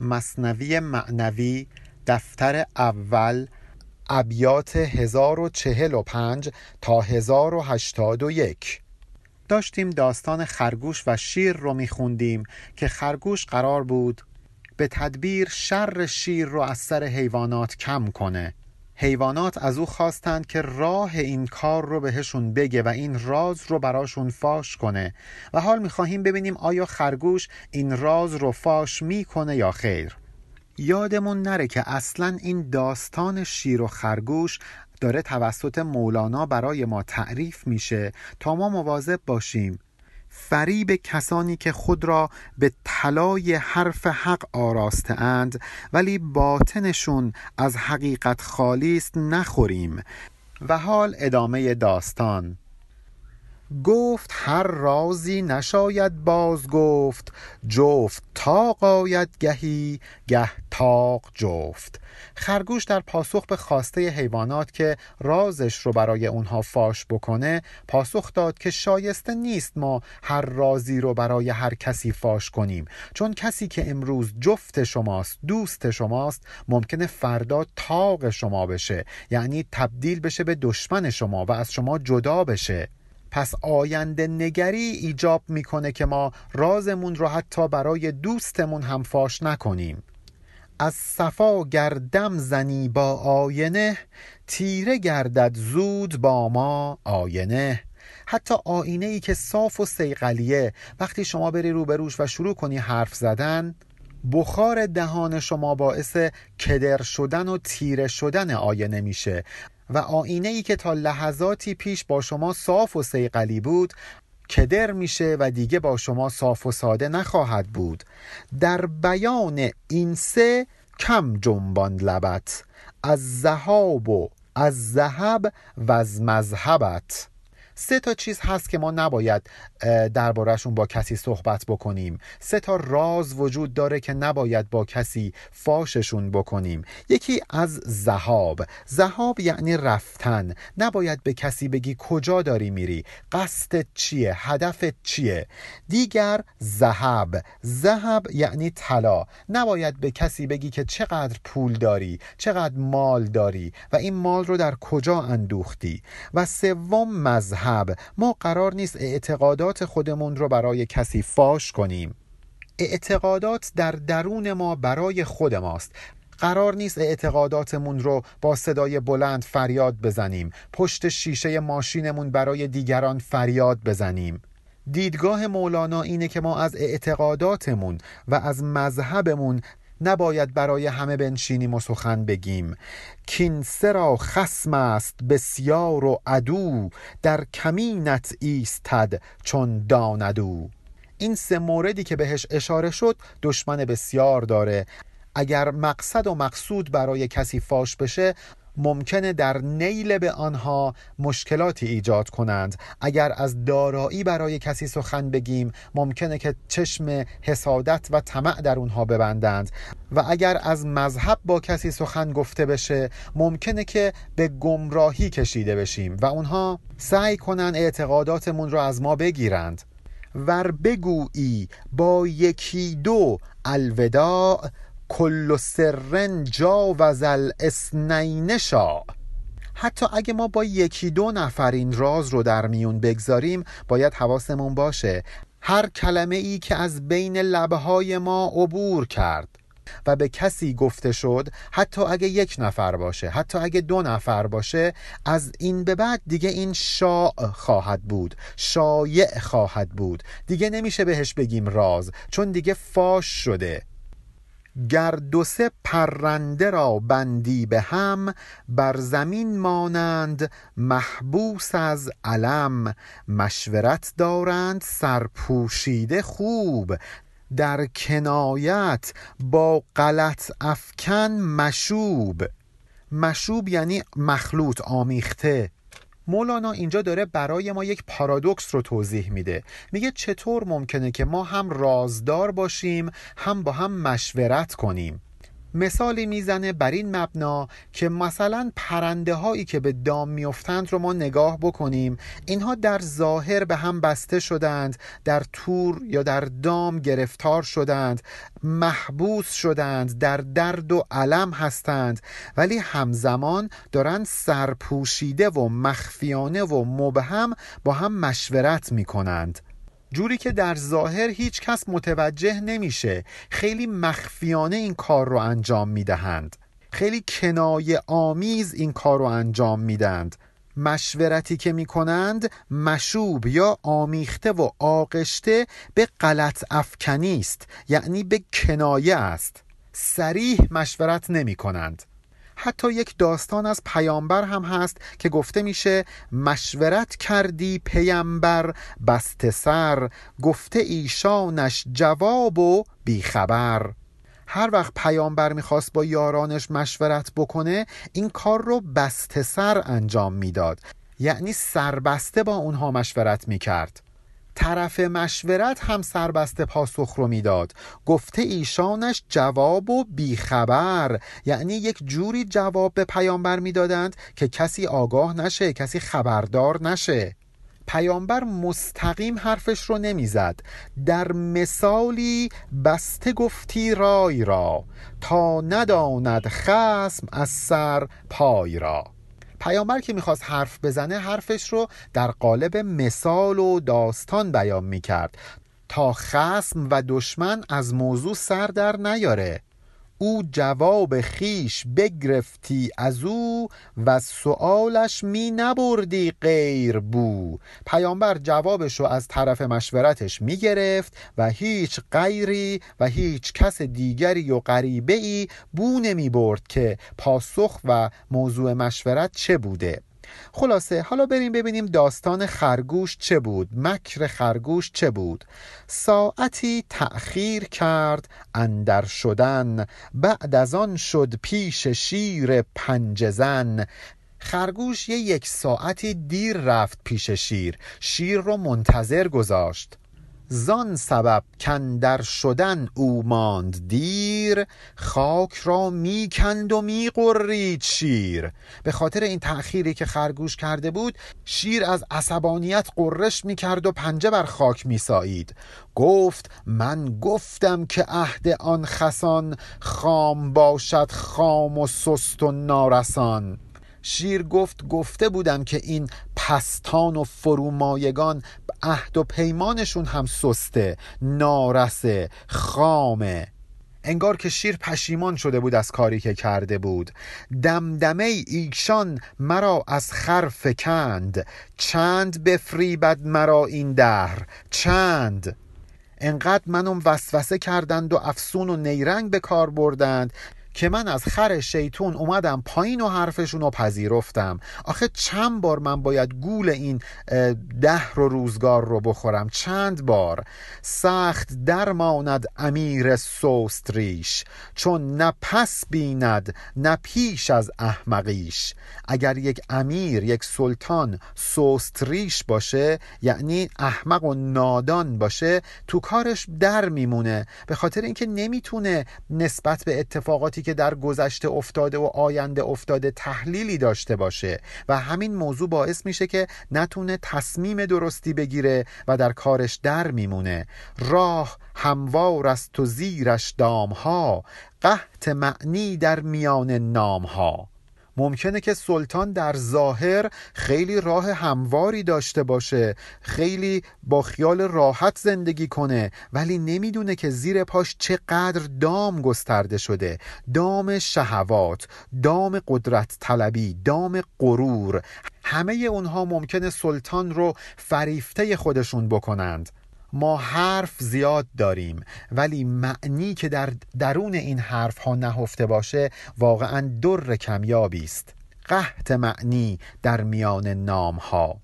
مصنوی معنوی دفتر اول ابیات 1045 تا 1081 داشتیم داستان خرگوش و شیر رو میخوندیم که خرگوش قرار بود به تدبیر شر شیر رو از سر حیوانات کم کنه. حیوانات از او خواستند که راه این کار رو بهشون بگه و این راز رو براشون فاش کنه و حال می‌خواهیم ببینیم آیا خرگوش این راز رو فاش می‌کنه یا خیر. یادمون نره که اصلا این داستان شیر و خرگوش داره توسط مولانا برای ما تعریف میشه تا ما مواظب باشیم. فریب کسانی که خود را به طلای حرف حق آراسته اند ولی باطنشون از حقیقت خالی است نخوریم. و حال ادامه داستان. گفت هر رازی نشاید باز گفت جفت تاق آید گهی گه تاق جفت. خرگوش در پاسخ به خواسته حیوانات که رازش رو برای اونها فاش بکنه پاسخ داد که شایسته نیست ما هر رازی رو برای هر کسی فاش کنیم. چون کسی که امروز جفت شماست دوست شماست ممکنه فردا تاق شما بشه. یعنی تبدیل بشه به دشمن شما و از شما جدا بشه. پس آینده نگری ایجاب می‌کنه که ما رازمون رو حتی برای دوستمون هم فاش نکنیم. از صفا گردم زنی با آینه تیره گردد زود با ما آینه. حتی آینه ای که صاف و سیقلیه وقتی شما بری روبروش و شروع کنی حرف زدن بخار دهان شما باعث کدر شدن و تیره شدن آینه میشه. و آینه ای که تا لحظاتی پیش با شما صاف و سیقلی بود کدر میشه و دیگه با شما صاف و ساده نخواهد بود. در بیان این سه کم جنبان لبت از زهاب و از ذهب و از مذهبت. سه تا چیز هست که ما نباید دربارهشون با کسی صحبت بکنیم. سه تا راز وجود داره که نباید با کسی فاششون بکنیم. یکی از زهاب. زهاب یعنی رفتن. نباید به کسی بگی کجا داری میری. قصدت چیه؟ هدفت چیه؟ دیگر زهب. زهب یعنی طلا. نباید به کسی بگی که چقدر پول داری چقدر مال داری و این مال رو در کجا اندوختی. و سوم مذهب. ما قرار نیست اعتقادات خودمون رو برای کسی فاش کنیم. اعتقادات در درون ما برای خود ماست. قرار نیست اعتقاداتمون رو با صدای بلند فریاد بزنیم. پشت شیشه ماشینمون برای دیگران فریاد بزنیم. دیدگاه مولانا اینه که ما از اعتقاداتمون و از مذهبمون نباید برای همه بنشینیم و سخن بگیم. کینسه را خسم است بسیار و عدو در کمینت ایستد چون داندو این سه موردی که بهش اشاره شد دشمن بسیار داره. اگر مقصد و مقصود برای کسی فاش بشه ممکنه در نیل به آنها مشکلاتی ایجاد کنند. اگر از دارایی برای کسی سخن بگیم ممکنه که چشم حسادت و طمع در اونها ببندند. و اگر از مذهب با کسی سخن گفته بشه ممکنه که به گمراهی کشیده بشیم و اونها سعی کنن اعتقاداتمون رو از ما بگیرند. ور بگویی با یکی دو الوداع کل سرن جاوز الاسنین شا. حتی اگه ما با یکی دو نفر این راز رو در میون بگذاریم باید حواسمون باشه. هر کلمه ای که از بین لبهای ما عبور کرد و به کسی گفته شد حتی اگه یک نفر باشه حتی اگه دو نفر باشه از این به بعد دیگه این شاع خواهد بود شایع خواهد بود. دیگه نمیشه بهش بگیم راز چون دیگه فاش شده. گر دو سه پرنده را بندی به هم بر زمین مانند محبوس از علم. مشورت دارند سرپوشیده خوب. در کنایت با غلط افکن مشوب. مشوب یعنی مخلوط آمیخته. مولانا اینجا داره برای ما یک پارادوکس رو توضیح میده. میگه چطور ممکنه که ما هم رازدار باشیم هم با هم مشورت کنیم. مثالی می‌زنه بر این مبنا که مثلا پرنده هایی که به دام میفتند رو ما نگاه بکنیم. اینها در ظاهر به هم بسته شدند در تور یا در دام گرفتار شدند محبوس شدند در درد و علم هستند. ولی همزمان دارند سرپوشیده و مخفیانه و مبهم با هم مشورت می کنند جوری که در ظاهر هیچ کس متوجه نمیشه. خیلی مخفیانه این کار رو انجام می‌دهند. خیلی کنایه آمیز این کار رو انجام میدند مشورتی که می کنند مشوب یا آمیخته و آغشته به غلط افکنی است یعنی به کنایه است. سریح مشورت نمی کنند حتی یک داستان از پیامبر هم هست که گفته میشه مشورت کردی پیامبر بسته سر گفته ایشانش جواب و بیخبر. هر وقت پیامبر می‌خواست با یارانش مشورت بکنه این کار رو بسته سر انجام می‌داد. یعنی سربسته با اونها مشورت می‌کرد. طرف مشورت هم سربسته پاسخ رو می‌داد. گفته ایشانش جواب و بیخبر. یعنی یک جوری جواب به پیامبر می‌دادند که کسی آگاه نشه کسی خبردار نشه. پیامبر مستقیم حرفش رو نمی‌زد. در مثالی بسته گفتی رای را تا نداند خسم از سر پای را. پیامبر که می‌خواست حرف بزنه حرفش رو در قالب مثال و داستان بیان می‌کرد تا خسم و دشمن از موضوع سر در نیاره. او جواب خیش بگرفتی از او و سوالش می نبردی غیر بو. پیامبر جوابش رو از طرف مشورتش می گرفت و هیچ غیری و هیچ کس دیگری و غریبه ای بو نمی برد که پاسخ و موضوع مشورت چه بوده. خلاصه حالا بریم ببینیم داستان خرگوش چه بود مکر خرگوش چه بود. ساعتی تأخیر کرد اندر شدن بعد از آن شد پیش شیر پنجزن خرگوش یه یک ساعتی دیر رفت پیش شیر شیر رو منتظر گذاشت. زان سبب کندر شدن او ماند دیر خاک را می‌کند و میقرید شیر. به خاطر این تأخیری که خرگوش کرده بود شیر از عصبانیت قرش می‌کرد و پنجه بر خاک میسایید. گفت من گفتم که عهد آن خسان خام باشد خام و سست و نارسان. شیر گفت گفته بودم که این پستان و فرومایگان عهد و پیمانشون هم سسته نارسه خامه. انگار که شیر پشیمان شده بود از کاری که کرده بود. دمدمه ایشان مرا از خر فکند چند بفریبد مرا این دهر؟ چند؟ انقدر منم وسوسه کردند و افسون و نیرنگ به کار بردند. که من از خر شیطون اومدم پایین و حرفشون رو پذیرفتم. آخه چند بار من باید گول این ده رو روزگار رو بخورم؟ چند بار؟ سخت درماند امیر سوستریش چون نه پس بیند نه پیش از احمقیش. اگر یک امیر یک سلطان سوستریش باشه یعنی احمق و نادان باشه تو کارش در میمونه. به خاطر اینکه نمی‌تونه نسبت به اتفاقاتی که در گذشته افتاده و آینده افتاده تحلیلی داشته باشه و همین موضوع باعث میشه که نتونه تصمیم درستی بگیره و در کارش در میمونه. راه هموار است و زیرش دامها قحط معنی در میان نامها. ممکنه که سلطان در ظاهر خیلی راه همواری داشته باشه خیلی با خیال راحت زندگی کنه ولی نمی‌دونه که زیر پاش چقدر دام گسترده شده. دام شهوات دام قدرت طلبی دام غرور. همه اونها ممکنه سلطان رو فریفته خودشون بکنند. ما حرف زیاد داریم ولی معنی که در درون این حرف ها نهفته باشه واقعا در کمیابی است. قحط معنی در میان نام ها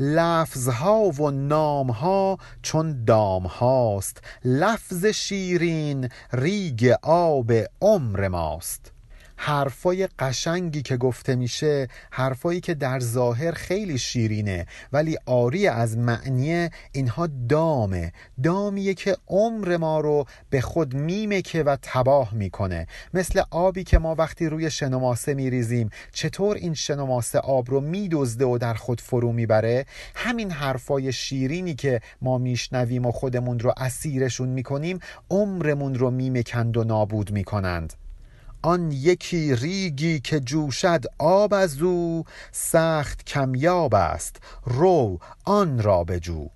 لفظها و نام ها چون دام هاست لفظ شیرین ریگ آب عمر ماست. حرفای قشنگی که گفته میشه حرفایی که در ظاهر خیلی شیرینه ولی آری از معنی اینها دامه. دامیه که عمر ما رو به خود میمکه و تباه می‌کنه. مثل آبی که ما وقتی روی شنماسه میریزیم چطور این شنماسه آب رو میدزده و در خود فرو می‌بره؟ همین حرفای شیرینی که ما میشنویم و خودمون رو اسیرشون می‌کنیم عمرمون رو میمکند و نابود می‌کنند. آن یکی ریگی که جوشد آب از او سخت کمیاب است. رو آن را بجو.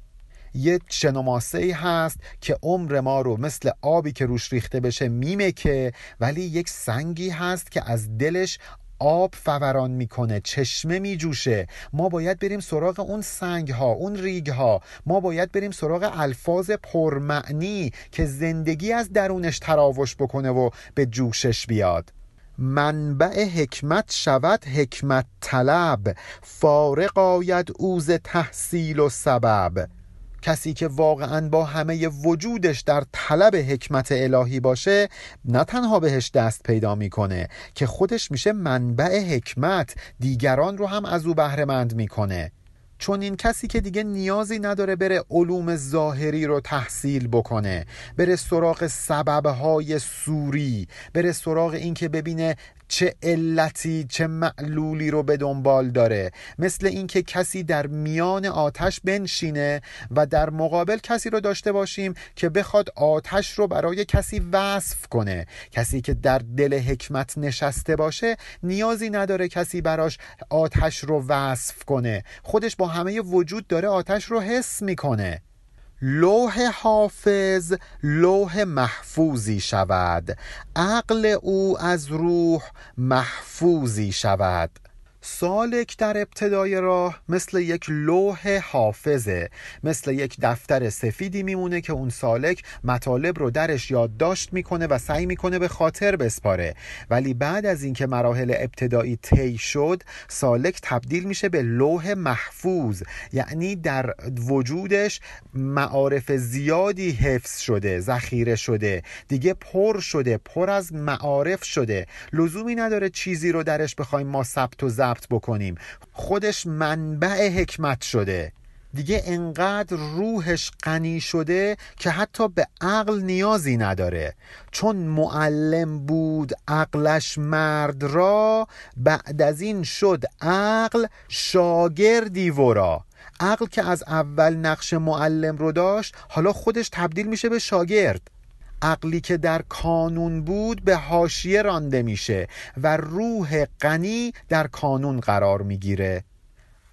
یه شنماسه هست که عمر ما رو مثل آبی که روش ریخته بشه میمکه ولی یک سنگی هست که از دلش آب فوران می‌کنه چشمه میجوشه. ما باید بریم سراغ اون سنگ ها اون ریگ ها ما باید بریم سراغ الفاظ پرمعنی که زندگی از درونش تراوش بکنه و به جوشش بیاد. منبع حکمت شود حکمت طلب. فارق آید اوز تحصیل و سبب. کسی که واقعا با همه وجودش در طلب حکمت الهی باشه نه تنها بهش دست پیدا می‌کنه که خودش میشه منبع حکمت دیگران رو هم از او بهرهمند می‌کنه. چون این کسی که دیگه نیازی نداره بره علوم ظاهری رو تحصیل بکنه بره سراغ سببهای سوری بره سراغ این که ببینه چه علتی چه معلولی رو به دنبال داره. مثل اینکه کسی در میان آتش بنشینه و در مقابل کسی رو داشته باشیم که بخواد آتش رو برای کسی وصف کنه. کسی که در دل حکمت نشسته باشه نیازی نداره کسی براش آتش رو وصف کنه. خودش با همه وجود داره آتش رو حس می‌کنه. لوح حافظ لوح محفوظی شود. عقل او از روح محفوظی شود. سالک در ابتدای راه مثل یک لوح حافظه مثل یک دفتر سفیدی میمونه که اون سالک مطالب رو درش یادداشت می‌کنه و سعی می‌کنه به خاطر بسپاره. ولی بعد از اینکه مراحل ابتدایی طی شد سالک تبدیل میشه به لوح محفوظ یعنی در وجودش معارف زیادی حفظ شده ذخیره شده دیگه پر شده پر از معارف شده. لزومی نداره چیزی رو درش بخوایم ما ثبت و ضبط بکنیم. خودش منبع حکمت شده. دیگه انقدر روحش غنی شده که حتی به عقل نیازی نداره. چون معلم بود عقلش مرد را بعد از این شد عقل شاگردی ورا عقل که از اول نقش معلم رو داشت حالا خودش تبدیل میشه به شاگرد. عقلی که در کانون بود به حاشیه رانده میشه و روح غنی در کانون قرار می‌گیره.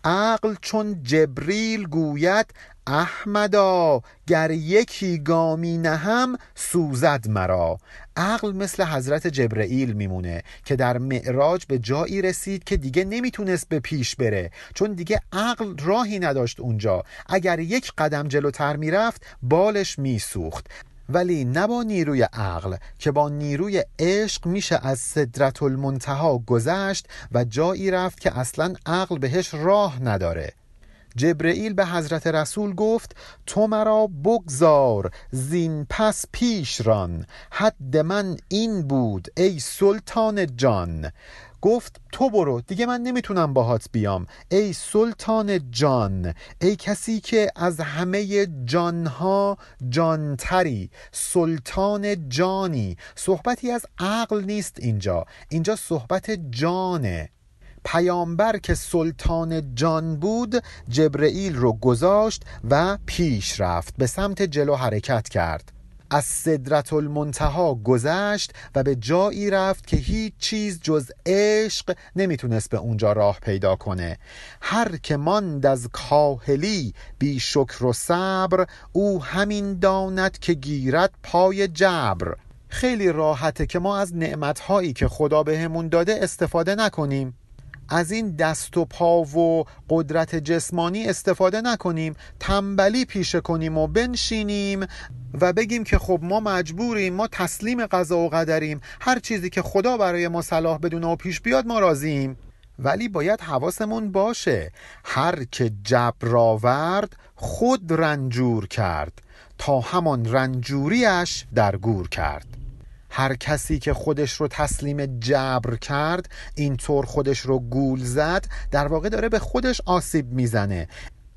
عقل چون جبریل گوید احمدا گر یکی گامی نهم سوزد مرا. عقل مثل حضرت جبرئیل میمونه که در معراج به جایی رسید که دیگه نمی‌تونست به پیش بره چون دیگه عقل راهی نداشت اونجا. اگر یک قدم جلوتر می‌رفت بالش میسوخت. ولی نه با نیروی عقل که با نیروی عشق میشه از صدرت المنتها گذشت و جایی رفت که اصلا عقل بهش راه نداره. جبرئیل به حضرت رسول گفت تو مرا بگذار زین پس پیش ران حد من این بود ای سلطان جان. گفت تو برو دیگه من نمی‌تونم باهات بیام. ای سلطان جان ای کسی که از همه جانها جانتری سلطان جانی. صحبتی از عقل نیست اینجا. اینجا صحبت جانه. پیامبر که سلطان جان بود جبرئیل رو گذاشت و پیش رفت به سمت جلو حرکت کرد. از صدرت المنتها گذشت و به جایی رفت که هیچ چیز جز عشق نمی‌تونست به اونجا راه پیدا کنه. هر که ماند از کاهلی بی شکر و صبر او همین داند که گیرد پای جبر. خیلی راحته که ما از نعمتهایی که خدا بهمون داده استفاده نکنیم. از این دست و پا و قدرت جسمانی استفاده نکنیم تنبلی پیشه کنیم و بنشینیم و بگیم که خب ما مجبوریم ما تسلیم قضا و قدریم. هر چیزی که خدا برای ما صلاح بدونه و پیش بیاد ما راضیم. ولی باید حواسمون باشه هر که جبر آورد خود رنجور کرد. تا همان رنجوریش در گور کرد. هر کسی که خودش رو تسلیم جبر کرد اینطور خودش رو گول زد در واقع داره به خودش آسیب می‌زنه.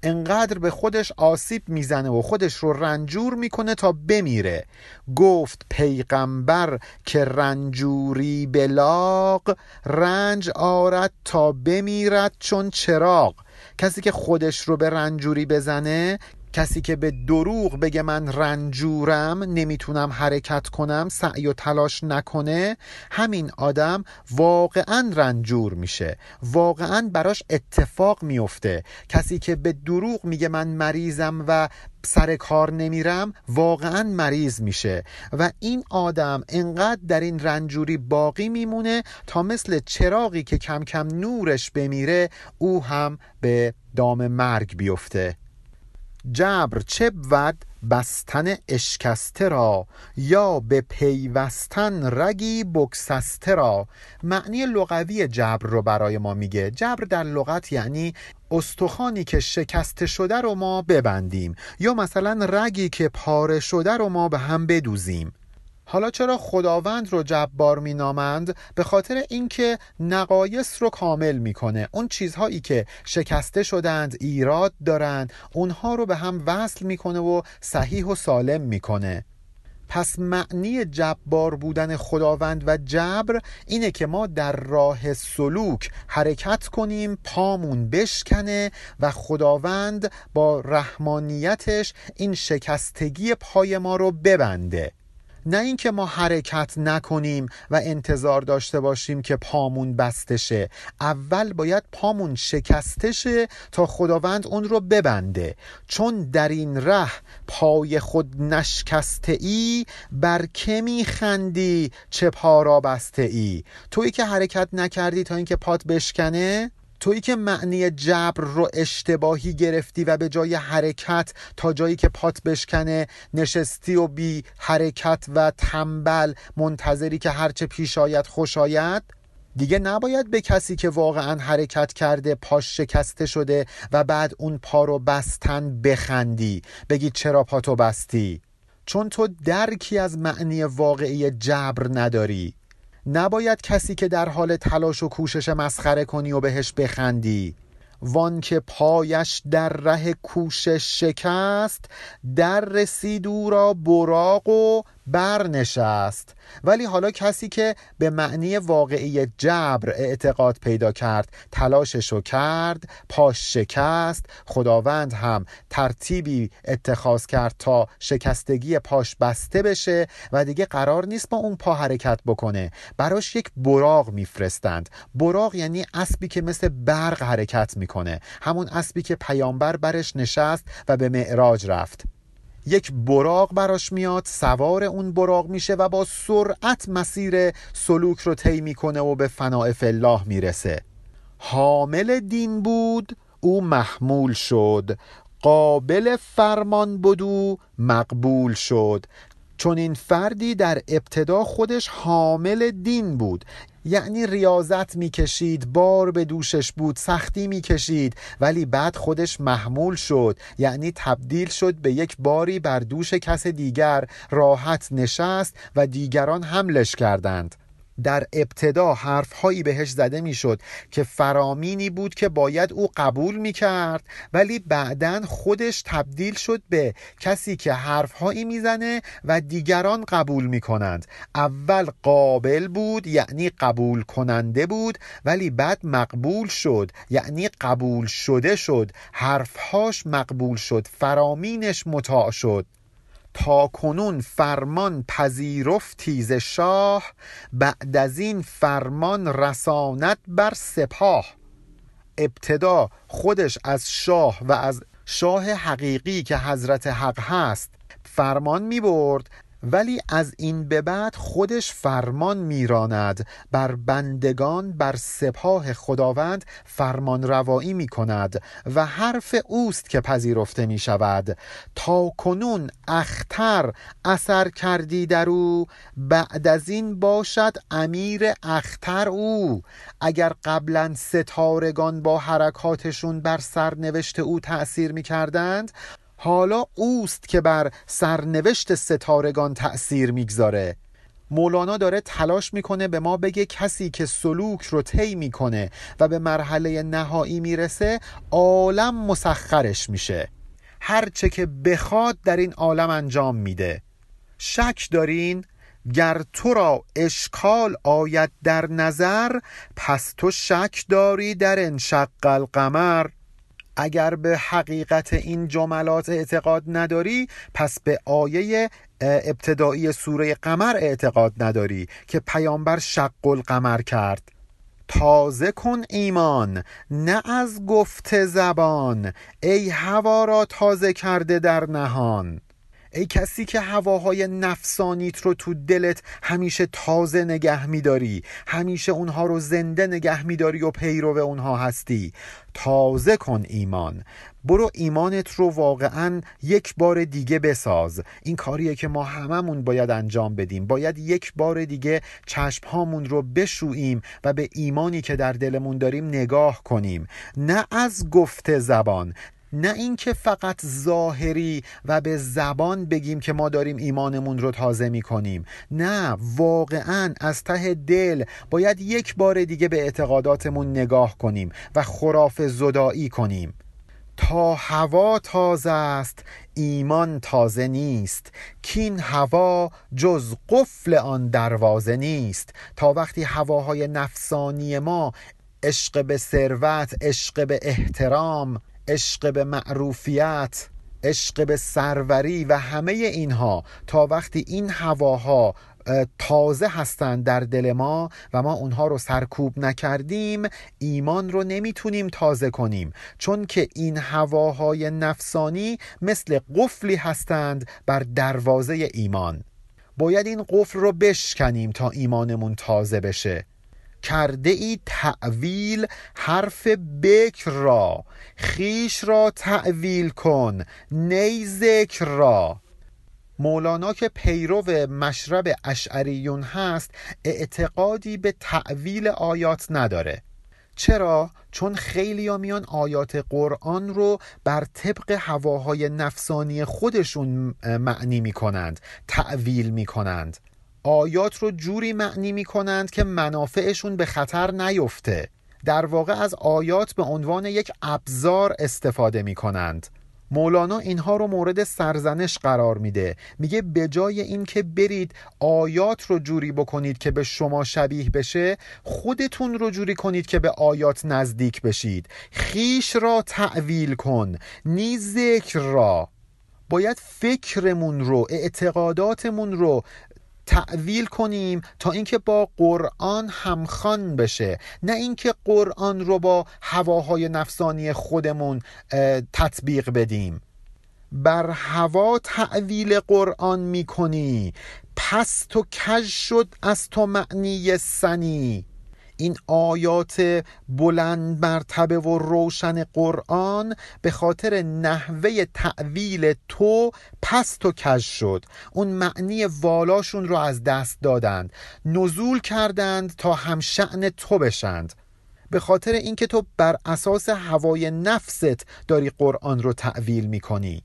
انقدر به خودش آسیب می‌زنه و خودش رو رنجور می‌کنه تا بمیره. گفت پیغمبر که رنجوری بلاغ رنج آرد تا بمیرد چون چراغ. کسی که خودش رو به رنجوری بزنه کسی که به دروغ بگه من رنجورم نمی‌تونم حرکت کنم سعی و تلاش نکنه همین آدم واقعا رنجور میشه. واقعا براش اتفاق میفته. کسی که به دروغ میگه من مریضم و سر کار نمیرم واقعا مریض میشه. و این آدم انقدر در این رنجوری باقی میمونه تا مثل چراغی که کم کم نورش بمیره او هم به دام مرگ بیفته. جبر چه بود بستن اشکسته را یا به پیوستن رگی بکسسته را؟ معنی لغوی جبر رو برای ما میگه. جبر در لغت یعنی استخوانی که شکسته شده رو ما ببندیم یا مثلا رگی که پاره شده رو ما به هم بدوزیم. حالا چرا خداوند رو جبار مینامند؟ به خاطر اینکه نقایص رو کامل می‌کنه. اون چیزهایی که شکسته شدند ایراد دارند اونها رو به هم وصل می‌کنه و صحیح و سالم می‌کنه. پس معنی جبار بودن خداوند و جبر اینه که ما در راه سلوک حرکت کنیم پامون بشکنه و خداوند با رحمانیتش این شکستگی پای ما رو ببنده. نه اینکه ما حرکت نکنیم و انتظار داشته باشیم که پامون بسته شه. اول باید پامون شکسته شه تا خداوند اون رو ببنده. چون در این ره پای خود نشکسته ای بر که خندی چه پا را بسته ای تویی که حرکت نکردی تا اینکه پات بشکنه؟ تویی که معنی جبر رو اشتباهی گرفتی و به جای حرکت تا جایی که پات بشکنه نشستی و بی حرکت و تنبل منتظری که هرچه پیش آید خوش آید؟ دیگه نباید به کسی که واقعا حرکت کرده پاش شکسته شده و بعد اون پا رو بستن بخندی. بگی چرا پاتو بستی؟ چون تو درکی از معنی واقعی جبر نداری. نباید کسی که در حال تلاش و کوشش مسخره کنی و بهش بخندی. وان که پایش در ره کوشش شکست در رسید او را براق و برنشست. ولی حالا کسی که به معنی واقعی جبر اعتقاد پیدا کرد تلاششو کرد پاش شکست خداوند هم ترتیبی اتخاذ کرد تا شکستگی پاش بسته بشه و دیگه قرار نیست با اون پا حرکت بکنه. براش یک براغ میفرستند. براغ یعنی اسبی که مثل برق حرکت می‌کنه. همون اسبی که پیامبر برش نشست و به معراج رفت. یک براغ براش میاد سوار اون براغ میشه و با سرعت مسیر سلوک رو طی می‌کنه و به فناع الله می‌رسه. حامل دین بود او محمول شد. قابل فرمان بود مقبول شد. چون این فردی در ابتدا خودش حامل دین بود. یعنی ریاضت می‌کشید بار به دوشش بود سختی می‌کشید ولی بعد خودش محمول شد یعنی تبدیل شد به یک باری بر دوش کس دیگر راحت نشست و دیگران حملش کردند. در ابتدا حرفهایی بهش زده می‌شد که فرامینی بود که باید او قبول می‌کرد ولی بعدا خودش تبدیل شد به کسی که حرفهایی می‌زنه و دیگران قبول می‌کنند. اول قابل بود یعنی قبول کننده بود ولی بعد مقبول شد یعنی قبول شده شد. حرفهاش مقبول شد فرامینش مطاع شد. تا کنون فرمان پذیرفتی ز شاه بعد از این فرمان رساند بر سپاه. ابتدا خودش از شاه و از شاه حقیقی که حضرت حق هست فرمان می برد ولی از این به بعد خودش فرمان میراند. بر بندگان بر سپاه خداوند فرمان روایی می کند و حرف اوست که پذیرفته می شود تا کنون اختر اثر کردی در او بعد از این باشد امیر اختر او. اگر قبلا ستارگان با حرکاتشون بر سرنوشت او تأثیر می کردند حالا اوست که بر سرنوشت ستارگان تأثیر می‌گذاره. مولانا داره تلاش می‌کنه به ما بگه کسی که سلوک رو طی می‌کنه و به مرحله نهایی می‌رسه عالم مسخرش میشه. هرچه که بخواد در این عالم انجام میده. شک دارین؟ گر تو را اشکال آید در نظر پس تو شک داری در انشق القمر. اگر به حقیقت این جملات اعتقاد نداری پس به آیه ابتدایی سوره قمر اعتقاد نداری که پیامبر شق القمر کرد. تازه کن ایمان نه از گفت زبان ای هوا را تازه کرده در نهان. ای کسی که هواهای نفسانیت رو تو دلت همیشه تازه نگه میداری همیشه اونها رو زنده نگه میداری و پیرو اونها هستی. تازه کن ایمان. برو ایمانت رو واقعا یک بار دیگه بساز. این کاریه که ما هممون باید انجام بدیم. باید یک بار دیگه چشم هامون رو بشوییم و به ایمانی که در دلمون داریم نگاه کنیم. نه از گفته زبان نه اینکه فقط ظاهری و به زبان بگیم که ما داریم ایمانمون رو تازه می کنیم نه واقعا از ته دل باید یک بار دیگه به اعتقاداتمون نگاه کنیم و خراف زدایی کنیم. تا هوا تازه است ایمان تازه نیست. کین هوا جز قفل آن دروازه نیست. تا وقتی هواهای نفسانی ما عشق به ثروت عشق به احترام عشق به معروفیت عشق به سروری و همه اینها تا وقتی این هواها تازه هستند در دل ما و ما اونها رو سرکوب نکردیم ایمان رو نمی‌تونیم تازه کنیم. چون که این هواهای نفسانی مثل قفلی هستند بر دروازه ایمان. باید این قفل رو بشکنیم تا ایمانمون تازه بشه. کرده ای تعویل حرف بکر را. خیش را تعویل کن نی ذکر را. مولانا که پیرو مشرب اشعریون هست اعتقادی به تعویل آیات نداره. چرا؟ چون خیلی میان آیات قرآن رو بر طبق هواهای نفسانی خودشون معنی می کنند تعویل می کنند آیات رو جوری معنی می کنند که منافعشون به خطر نیفته. در واقع از آیات به عنوان یک ابزار استفاده می کنند مولانا اینها رو مورد سرزنش قرار میده. میگه به جای اینکه برید آیات رو جوری بکنید که به شما شبیه بشه خودتون رو جوری کنید که به آیات نزدیک بشید. خیش را تعویل کن نی ذکر را. باید فکرمون رو اعتقاداتمون رو تعویل کنیم تا اینکه با قرآن همخوان بشه. نه اینکه قرآن رو با هواهای نفسانی خودمون تطبیق بدیم. بر هوا تعویل قرآن می‌کنی. پس تو کج شد از تو معنی سنی. این آیات بلند مرتبه و روشن قرآن به خاطر نحوه تعویل تو پس تو کش شد. اون معنی والاشون رو از دست دادند. نزول کردند تا هم شعن تو بشند. به خاطر اینکه تو بر اساس هوای نفست داری قرآن رو تعویل می‌کنی.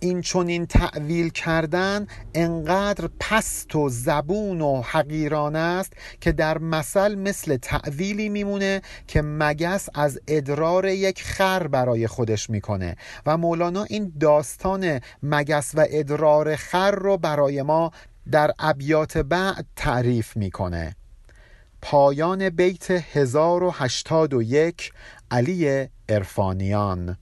این چون تعویل کردن انقدر پست و زبون و حقیرانه است که در مثل مثل تعویلی میمونه که مگس از ادرار یک خر برای خودش می‌کنه. و مولانا این داستان مگس و ادرار خر رو برای ما در ابیات بعد تعریف می‌کنه. پایان بیت 1081 علی ارفانیان